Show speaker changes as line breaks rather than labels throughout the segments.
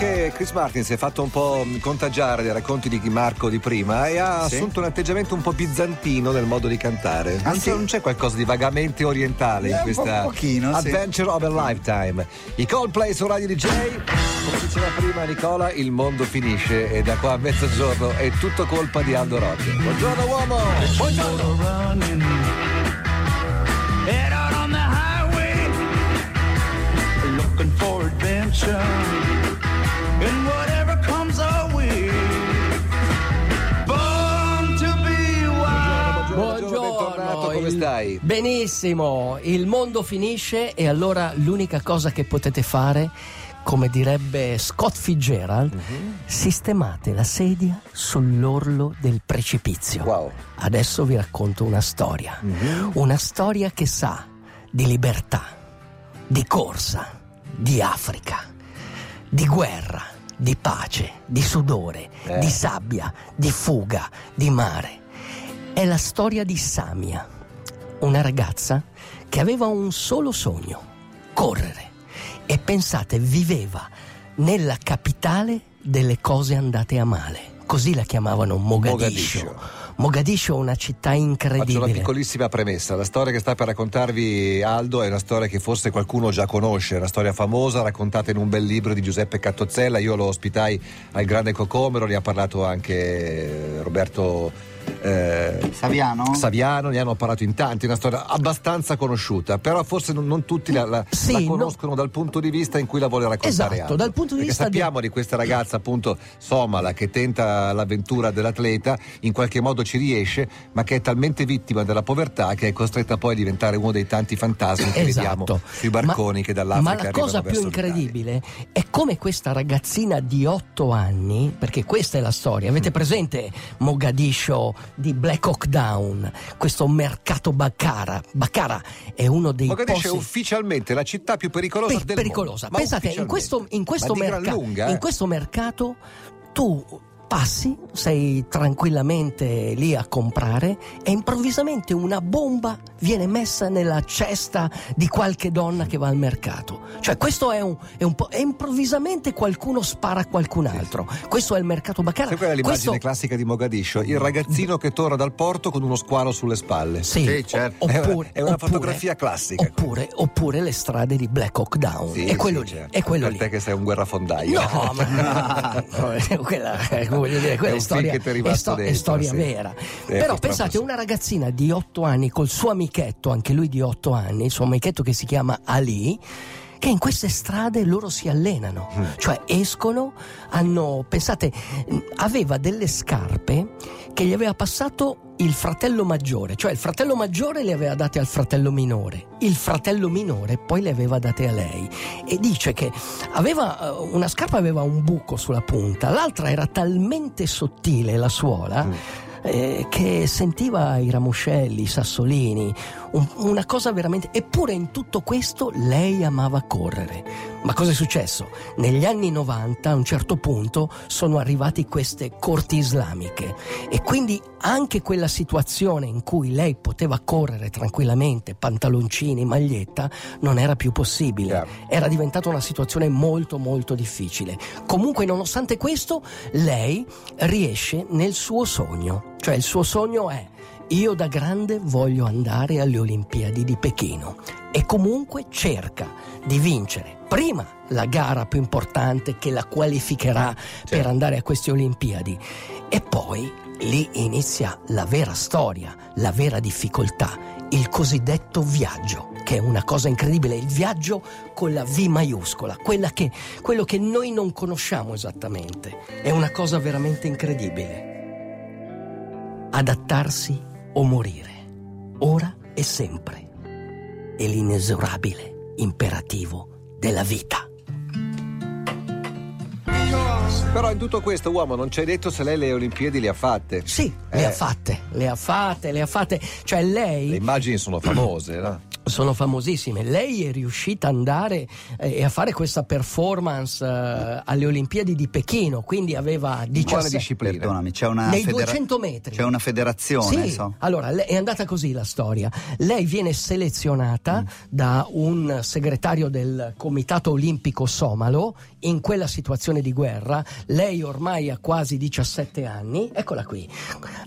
anche Chris Martin si è fatto un po' contagiare dai racconti di Marco di prima e ha sì. assunto un atteggiamento un po' bizantino nel modo di cantare. Ah, non, sì? non, c'è qualcosa di vagamente orientale
eh,
in questa
pochino,
Adventure
sì.
of a Lifetime. I Coldplay su Radio DJ, come diceva prima Nicola, il mondo finisce e da qua a mezzogiorno è tutto colpa di Aldo Rock. Buongiorno uomo! Buongiorno! looking for adventure and whatever comes our way. Born to be wild. Buongiorno, come stai?
Benissimo, il mondo finisce e allora l'unica cosa che potete fare come direbbe Scott Fitzgerald, uh-huh. sistemate la sedia sull'orlo del precipizio.
Wow.
Adesso vi racconto una storia, uh-huh. una storia che sa di libertà, di corsa, di Africa, di guerra, di pace, di sudore, eh. di sabbia, di fuga, di mare. È la storia di Samia, una ragazza che aveva un solo sogno, correre. E pensate, viveva nella capitale delle cose andate a male. Così la chiamavano Mogadiscio. Mogadiscio Mogadiscio è una città incredibile.
Faccio una piccolissima premessa. La storia che sta per raccontarvi Aldo è una storia che forse qualcuno già conosce, è una storia famosa raccontata in un bel libro di Giuseppe Cattozzella. Io lo ospitai al Grande Cocomero, ne ha parlato anche Roberto
eh, Saviano?
Saviano, ne hanno parlato in tanti, una storia abbastanza conosciuta, però forse non, non tutti la, la, sì, la conoscono no. dal punto di vista in cui la vuole raccontare.
Esatto, dal punto di vista
sappiamo di... di questa ragazza appunto somala che tenta l'avventura dell'atleta, in qualche modo ci riesce, ma che è talmente vittima della povertà che è costretta poi a diventare uno dei tanti fantasmi che esatto. vediamo sui barconi
ma,
che dall'Africa
Ma la cosa più incredibile è come questa ragazzina di otto anni, perché questa è la storia, avete mm. presente Mogadiscio di Black Hawk Down, questo mercato Baccara. Baccara è uno dei
Mogadiscio
posti...
è ufficialmente la città più pericolosa
per,
del
pericolosa.
mondo.
Pensate, in questo, in, questo merca...
lunga, eh?
in questo mercato tu passi, sei tranquillamente lì a comprare e improvvisamente una bomba viene messa nella cesta di qualche donna che va al mercato. Cioè questo è un, è un po'... e improvvisamente qualcuno spara a qualcun altro. Questo è il mercato baccara.
Sai quella è l'immagine
questo...
classica di Mogadiscio? Il ragazzino che torna dal porto con uno squalo sulle spalle.
Sì,
sì
certo.
Oppure, è una, è una oppure, fotografia classica.
Oppure, oppure, le strade di Black Hawk Down. Sì, è quello
sì,
lì.
Certo.
È quello
per
lì.
te che sei un guerrafondaio.
No, ma no, quella, voglio dire, quella è, è storia, è, sto, dentro, è storia sì. vera. Eh, Però pensate, una ragazzina di 8 anni col suo amichetto, anche lui di 8 anni, il suo amichetto che si chiama Ali, che in queste strade loro si allenano, mm. cioè escono, hanno, pensate, aveva delle scarpe che gli aveva passato il fratello maggiore, cioè il fratello maggiore le aveva date al fratello minore, il fratello minore poi le aveva date a lei e dice che aveva, eh, una scarpa aveva un buco sulla punta, l'altra era talmente sottile la suola. Mm eh, che sentiva i ramoscelli, i sassolini, un, una cosa veramente... Eppure in tutto questo lei amava correre. Ma cosa è successo? Negli anni 90 a un certo punto sono arrivate queste corti islamiche e quindi anche quella situazione in cui lei poteva correre tranquillamente, pantaloncini, maglietta, non era più possibile. Era diventata una situazione molto molto difficile. Comunque nonostante questo lei riesce nel suo sogno cioè il suo sogno è io da grande voglio andare alle Olimpiadi di Pechino e comunque cerca di vincere prima la gara più importante che la qualificherà certo. per andare a queste Olimpiadi e poi lì inizia la vera storia, la vera difficoltà, il cosiddetto viaggio, che è una cosa incredibile, il viaggio con la V maiuscola, che, quello che noi non conosciamo esattamente, è una cosa veramente incredibile adattarsi o morire, ora e sempre. È l'inesorabile imperativo della vita.
Però in tutto questo, uomo, non ci hai detto se lei le Olimpiadi le ha fatte.
Sì, eh. le ha fatte, le ha fatte, le ha fatte. Cioè lei...
Le immagini sono famose, no?
Sono famosissime. Lei è riuscita ad andare eh, e a fare questa performance eh, alle Olimpiadi di Pechino, quindi aveva 17
discipline.
Perdonami, c'è una
nei
federa-
200 metri.
C'è una federazione,
sì.
so.
Allora, è andata così la storia. Lei viene selezionata mm. da un segretario del Comitato Olimpico Somalo in quella situazione di guerra. Lei ormai ha quasi 17 anni, eccola qui.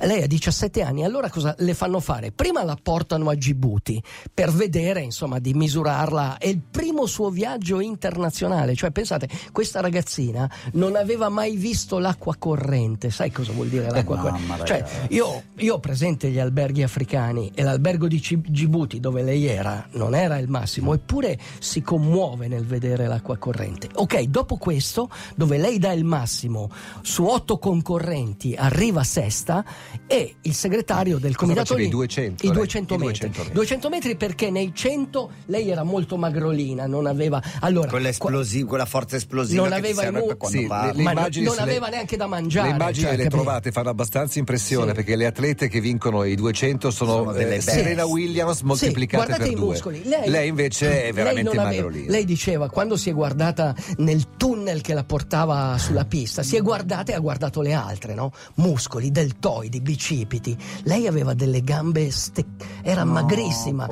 Lei ha 17 anni, allora cosa le fanno fare? Prima la portano a Djibouti per vedere, insomma, di misurarla. È il primo suo viaggio internazionale, cioè pensate, questa ragazzina non aveva mai visto l'acqua corrente. Sai cosa vuol dire l'acqua
no,
corrente? Cioè, io, io ho presente gli alberghi africani e l'albergo di Djibouti dove lei era non era il massimo, eppure si commuove nel vedere l'acqua corrente. Ok, dopo questo, dove lei dà il massimo su otto concorrenti, arriva sesta e il segretario del comitato
lì, 200,
i 200 metri. 200 metri. 200 metri perché nei 100 lei era molto magrolina, non aveva allora
quella, esplosi- quella forza esplosiva
non aveva
i mu-
sì, le, le immagini, non aveva neanche da mangiare.
Le immagini
cioè,
le trovate fanno abbastanza impressione sì. perché le atlete che vincono i 200 sono, sono
eh,
Serena Williams moltiplicate
sì,
per
i
due.
Muscoli. Lei,
lei invece è veramente
lei
magrolina.
Aveva, lei diceva quando si è guardata nel tunnel che la portava sulla pista, si è guardata e ha guardato le altre, no? Muscoli, deltoidi, bicipiti. Lei aveva delle gambe ste- era no, magrissima.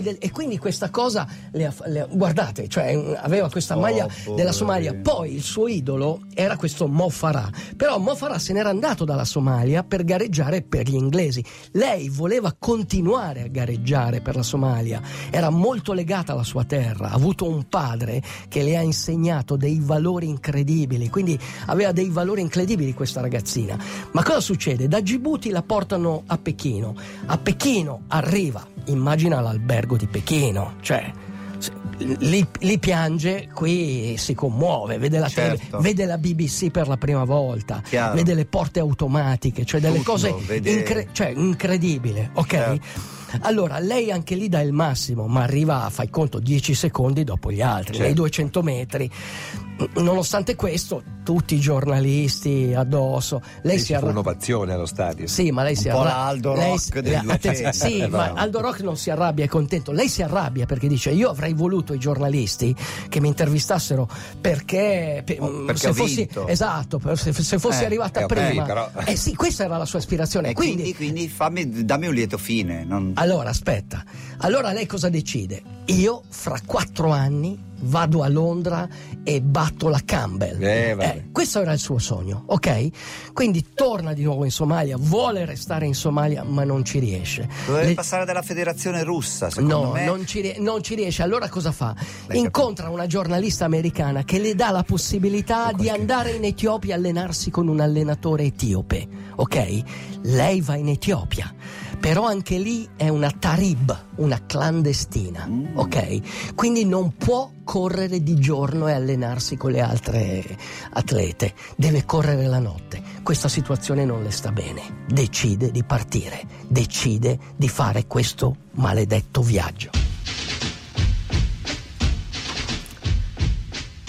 Del- e quindi questa cosa le, le, guardate, cioè aveva questa maglia oh, della Somalia. Poi il suo idolo era questo Mo Farah. Però Mo Farah se n'era andato dalla Somalia per gareggiare per gli inglesi. Lei voleva continuare a gareggiare per la Somalia. Era molto legata alla sua terra, ha avuto un padre che le ha insegnato dei valori incredibili, quindi aveva dei valori incredibili questa ragazzina. Ma cosa succede? Da Djibouti la portano a Pechino. A Pechino arriva, immagina l'albergo di Pechino, cioè Lì, lì, piange, qui si commuove, vede la, certo. tele, vede la, BBC per la prima volta, Chiaro. vede le porte automatiche, cioè delle Tutto, cose incre- cioè, incredibili, ok? Certo. Allora, lei anche lì dà il massimo, ma arriva, fai conto, 10 secondi dopo gli altri, certo. nei 200 metri. Nonostante questo, tutti i giornalisti addosso. Lei
si arrabbia. un'ovazione allo stadio.
Sì, ma lei
Un
si
arrabbia. Aldo Rock
lei... Attenzione, Sì, ma Aldo Rock non si arrabbia, è contento. Lei si arrabbia perché dice: Io avrei voluto i giornalisti che mi intervistassero perché.
Oh, perché se
fossi, esatto, se, se fossi
eh,
arrivata
eh,
prima.
Però...
Eh sì, questa era la sua aspirazione.
Eh, quindi, quindi, quindi fammi, dammi un lieto fine. Non...
Allora, aspetta. Allora lei cosa decide? Io fra quattro anni vado a Londra e batto la Campbell.
Eh, eh,
questo era il suo sogno, ok? Quindi torna di nuovo in Somalia, vuole restare in Somalia, ma non ci riesce.
Dovrebbe Le... passare dalla federazione russa, secondo
no,
me.
Non ci, non ci riesce. Allora cosa fa? Lei Incontra capito. una giornalista americana che le dà la possibilità di andare in Etiopia a allenarsi con un allenatore etiope, ok? Lei va in Etiopia però anche lì è una tarib, una clandestina, mm. ok? Quindi non può correre di giorno e allenarsi con le altre atlete, deve correre la notte. Questa situazione non le sta bene, decide di partire, decide di fare questo maledetto viaggio.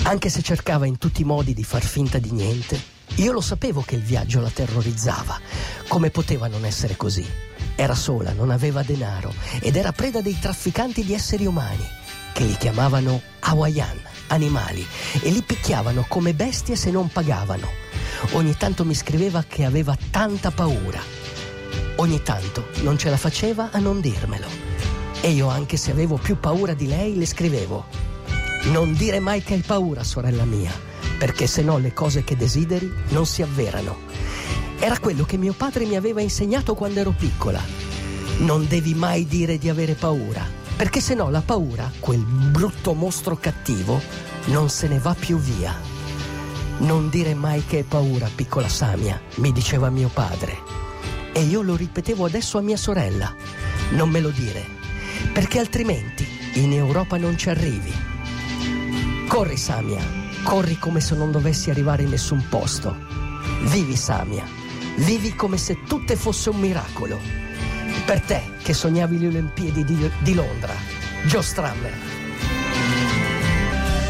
Anche se cercava in tutti i modi di far finta di niente, io lo sapevo che il viaggio la terrorizzava. Come poteva non essere così? Era sola, non aveva denaro ed era preda dei trafficanti di esseri umani, che li chiamavano Hawaiian, animali, e li picchiavano come bestie se non pagavano. Ogni tanto mi scriveva che aveva tanta paura. Ogni tanto non ce la faceva a non dirmelo. E io, anche se avevo più paura di lei, le scrivevo. Non dire mai che hai paura, sorella mia, perché se no le cose che desideri non si avverano. Era quello che mio padre mi aveva insegnato quando ero piccola. Non devi mai dire di avere paura, perché se no la paura, quel brutto mostro cattivo, non se ne va più via. Non dire mai che hai paura, piccola Samia, mi diceva mio padre. E io lo ripetevo adesso a mia sorella. Non me lo dire, perché altrimenti in Europa non ci arrivi. Corri Samia, corri come se non dovessi arrivare in nessun posto. Vivi Samia, Vivi come se tutto fosse un miracolo. Per te che sognavi le Olimpiadi di, di Londra. Joe Strammer.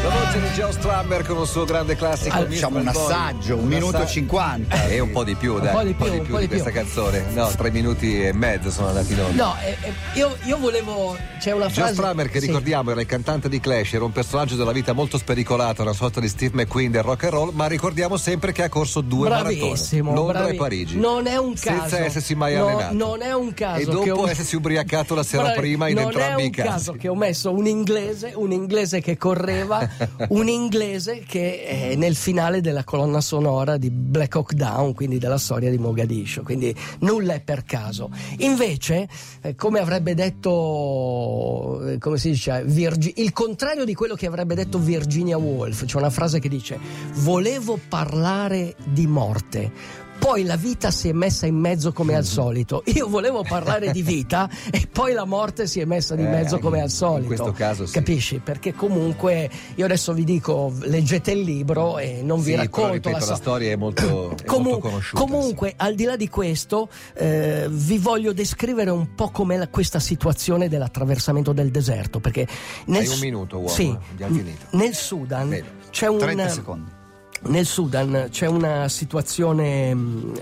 La voce di Joe Strummer con un suo grande classico.
Allora, diciamo un assaggio, un, un minuto e cinquanta.
E un po' di più, dai. Un po' di più, un po di più, di, di questa canzone. No, tre minuti e mezzo sono andati in onda.
No, eh, eh, io, io, volevo. C'è una frase.
Joe Strummer, che sì. ricordiamo, era il cantante di Clash, era un personaggio della vita molto spericolato, una sorta di Steve McQueen del rock and roll, ma ricordiamo sempre che ha corso due
Bravissimo,
maratone. Londra bravi. e Parigi.
Non è un caso.
Senza essersi mai no, allenato.
Non è un caso.
E dopo ho... essersi ubriacato la sera bravi. prima in entrambi i casi.
Non è un caso che ho messo un inglese, un inglese che correva, un inglese che è nel finale della colonna sonora di Black Hawk Down, quindi della storia di Mogadiscio. Quindi nulla è per caso. Invece, eh, come avrebbe detto, eh, come si dice, Virgi- il contrario di quello che avrebbe detto Virginia Woolf, c'è una frase che dice: Volevo parlare di morte poi la vita si è messa in mezzo come al solito. Io volevo parlare di vita e poi la morte si è messa di mezzo eh, come al solito. In
questo caso sì.
Capisci? Perché comunque io adesso vi dico leggete il libro e non vi
sì,
racconto
ripeto, la, la, storia è molto, è Comun- molto conosciuta.
Comunque,
sì.
al di là di questo, eh, vi voglio descrivere un po' com'è questa situazione dell'attraversamento del deserto. Perché nel
Hai un minuto, uomo.
Sì,
eh, finito.
Nel Sudan
Vedo.
c'è un
30 secondi
nel Sudan c'è una situazione, mm,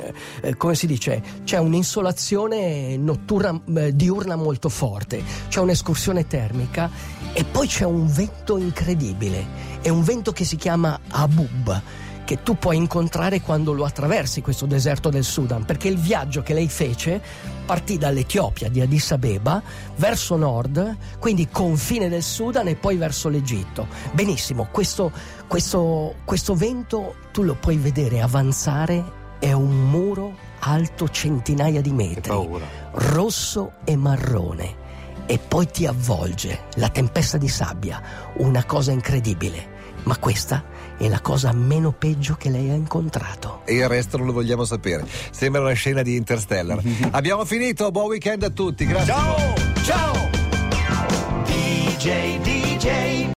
eh, come si dice, c'è un'insolazione notturna, eh, diurna molto forte, c'è un'escursione termica e poi c'è un vento incredibile, è un vento che si chiama Abub che tu puoi incontrare quando lo attraversi questo deserto del Sudan, perché il viaggio che lei fece partì dall'Etiopia di Addis Abeba verso nord, quindi confine del Sudan e poi verso l'Egitto. Benissimo, questo, questo, questo vento tu lo puoi vedere avanzare, è un muro alto centinaia di metri, rosso e marrone, e poi ti avvolge la tempesta di sabbia, una cosa incredibile. Ma questa è la cosa meno peggio che lei ha incontrato.
E il resto non lo vogliamo sapere. Sembra una scena di Interstellar. Abbiamo finito, buon weekend a tutti. Grazie.
Ciao! Ciao! DJ